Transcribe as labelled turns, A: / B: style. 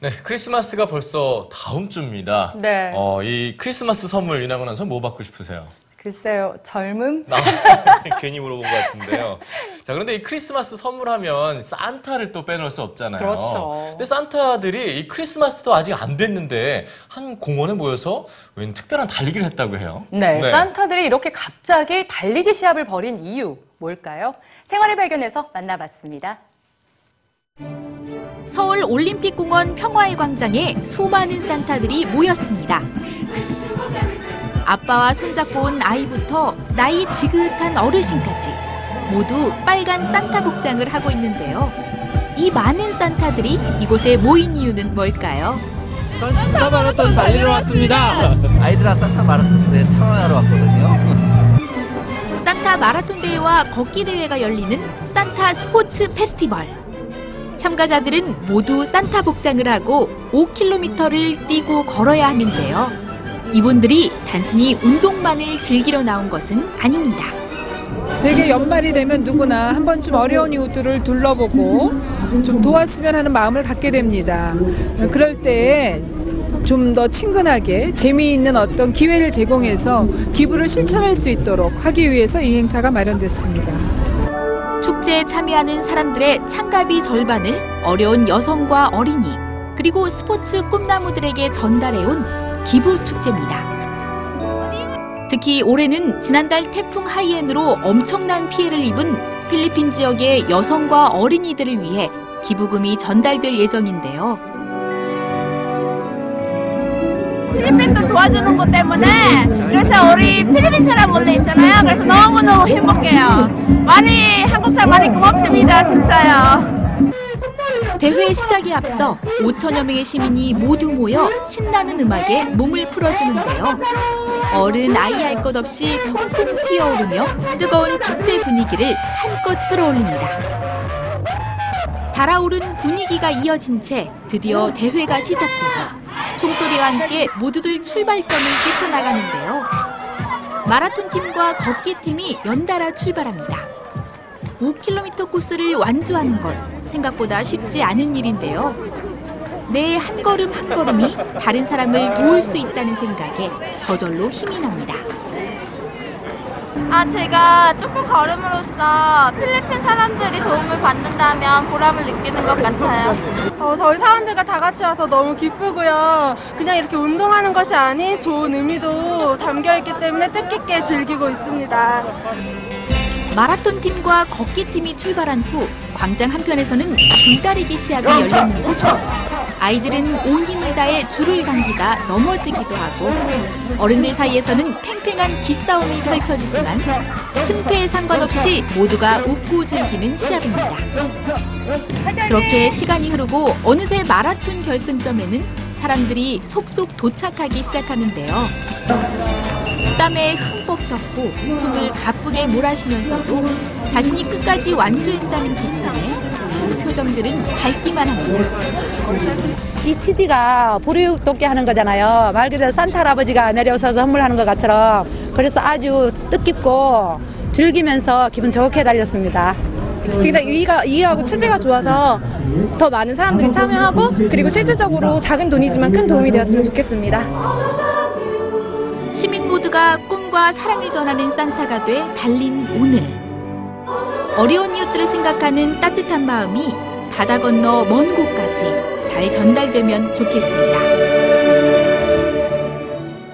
A: 네, 크리스마스가 벌써 다음 주입니다.
B: 네.
A: 어, 이 크리스마스 선물 윤하고 나서 뭐 받고 싶으세요?
B: 글쎄요, 젊음?
A: 나 괜히 물어본 것 같은데요. 자, 그런데 이 크리스마스 선물하면 산타를 또 빼놓을 수 없잖아요.
B: 그렇죠.
A: 근데 산타들이 이 크리스마스도 아직 안 됐는데 한 공원에 모여서 웬 특별한 달리기를 했다고 해요.
B: 네, 산타들이 이렇게 갑자기 달리기 시합을 벌인 이유 뭘까요? 생활의 발견에서 만나봤습니다.
C: 서울 올림픽공원 평화의 광장에 수많은 산타들이 모였습니다. 아빠와 손잡고 온 아이부터 나이 지긋한 어르신까지 모두 빨간 산타 복장을 하고 있는데요. 이 많은 산타들이 이곳에 모인 이유는 뭘까요?
D: 산타 마라톤 달리러 왔습니다. 아이들랑 산타 마라톤에 참여하러 왔거든요.
C: 산타 마라톤 대회와 걷기 대회가 열리는 산타 스포츠 페스티벌. 참가자들은 모두 산타 복장을 하고 5km를 뛰고 걸어야 하는데요. 이분들이 단순히 운동만을 즐기러 나온 것은 아닙니다.
E: 되게 연말이 되면 누구나 한 번쯤 어려운 이웃들을 둘러보고 좀 도왔으면 하는 마음을 갖게 됩니다. 그럴 때 좀 더 친근하게 재미있는 어떤 기회를 제공해서 기부를 실천할 수 있도록 하기 위해서 이 행사가 마련됐습니다.
C: 축제에 참여하는 사람들의 참가비 절반을 어려운 여성과 어린이 그리고 스포츠 꿈나무들에게 전달해온 기부 축제입니다. 특히 올해는 지난달 태풍 하이엔으로 엄청난 피해를 입은 필리핀 지역의 여성과 어린이들을 위해 기부금이 전달될 예정인데요.
F: 필리핀도 도와주는 것 때문에 그래서 우리 필리핀 사람 원래 있잖아요. 그래서 너무너무 행복해요. 많이 한국 사람 많이 고맙습니다. 진짜요.
C: 대회 시작에 앞서 5천여 명의 시민이 모두 모여 신나는 음악에 몸을 풀어주는데요. 어른 아이 할 것 없이 통통 튀어오르며 뜨거운 축제 분위기를 한껏 끌어올립니다. 달아오른 분위기가 이어진 채 드디어 대회가 시작되고 총소리와 함께 모두들 출발점을 뛰쳐나가는데요. 마라톤 팀과 걷기 팀이 연달아 출발합니다. 5km 코스를 완주하는 것 생각보다 쉽지 않은 일인데요. 내 한 걸음 한 걸음이 다른 사람을 도울 수 있다는 생각에 저절로 힘이 납니다.
F: 아 제가 조금 걸음으로써 필리핀 사람들이 도움을 받는다면 보람을 느끼는 것 같아요.
G: 어, 저희 사람들과 다 같이 와서 너무 기쁘고요. 그냥 이렇게 운동하는 것이 아닌 좋은 의미도 담겨 있기 때문에 뜻깊게 즐기고 있습니다.
C: 마라톤 팀과 걷기 팀이 출발한 후 광장 한편에서는 줄다리기 시합이 열렸는데요. 아이들은 온 힘을 다해 줄을 당기다 넘어지기도 하고 어른들 사이에서는 팽팽한 기싸움이 펼쳐지지만 승패에 상관없이 모두가 웃고 즐기는 시합입니다. 그렇게 시간이 흐르고 어느새 마라톤 결승점에는 사람들이 속속 도착하기 시작하는데요. 땀에 흠뻑 젖고 숨을 가쁘게 몰아쉬면서도 자신이 끝까지 완주했다는 기쁨에 그 표정들은 밝기만 합니다.
H: 이 치즈가 보리 돕게 하는 거잖아요. 말 그대로 산타 할아버지가 내려오셔서 선물하는 것 같처럼 그래서 아주 뜻깊고 즐기면서 기분 좋게 달렸습니다.
I: 굉장히 의의가, 의의하고 취지가 좋아서 더 많은 사람들이 참여하고 그리고 실질적으로 작은 돈이지만 큰 도움이 되었으면 좋겠습니다.
C: 모두가 꿈과 사랑을 전하는 산타가 돼 달린 오늘. 어려운 이웃들을 생각하는 따뜻한 마음이 바다 건너 먼 곳까지 잘 전달되면 좋겠습니다.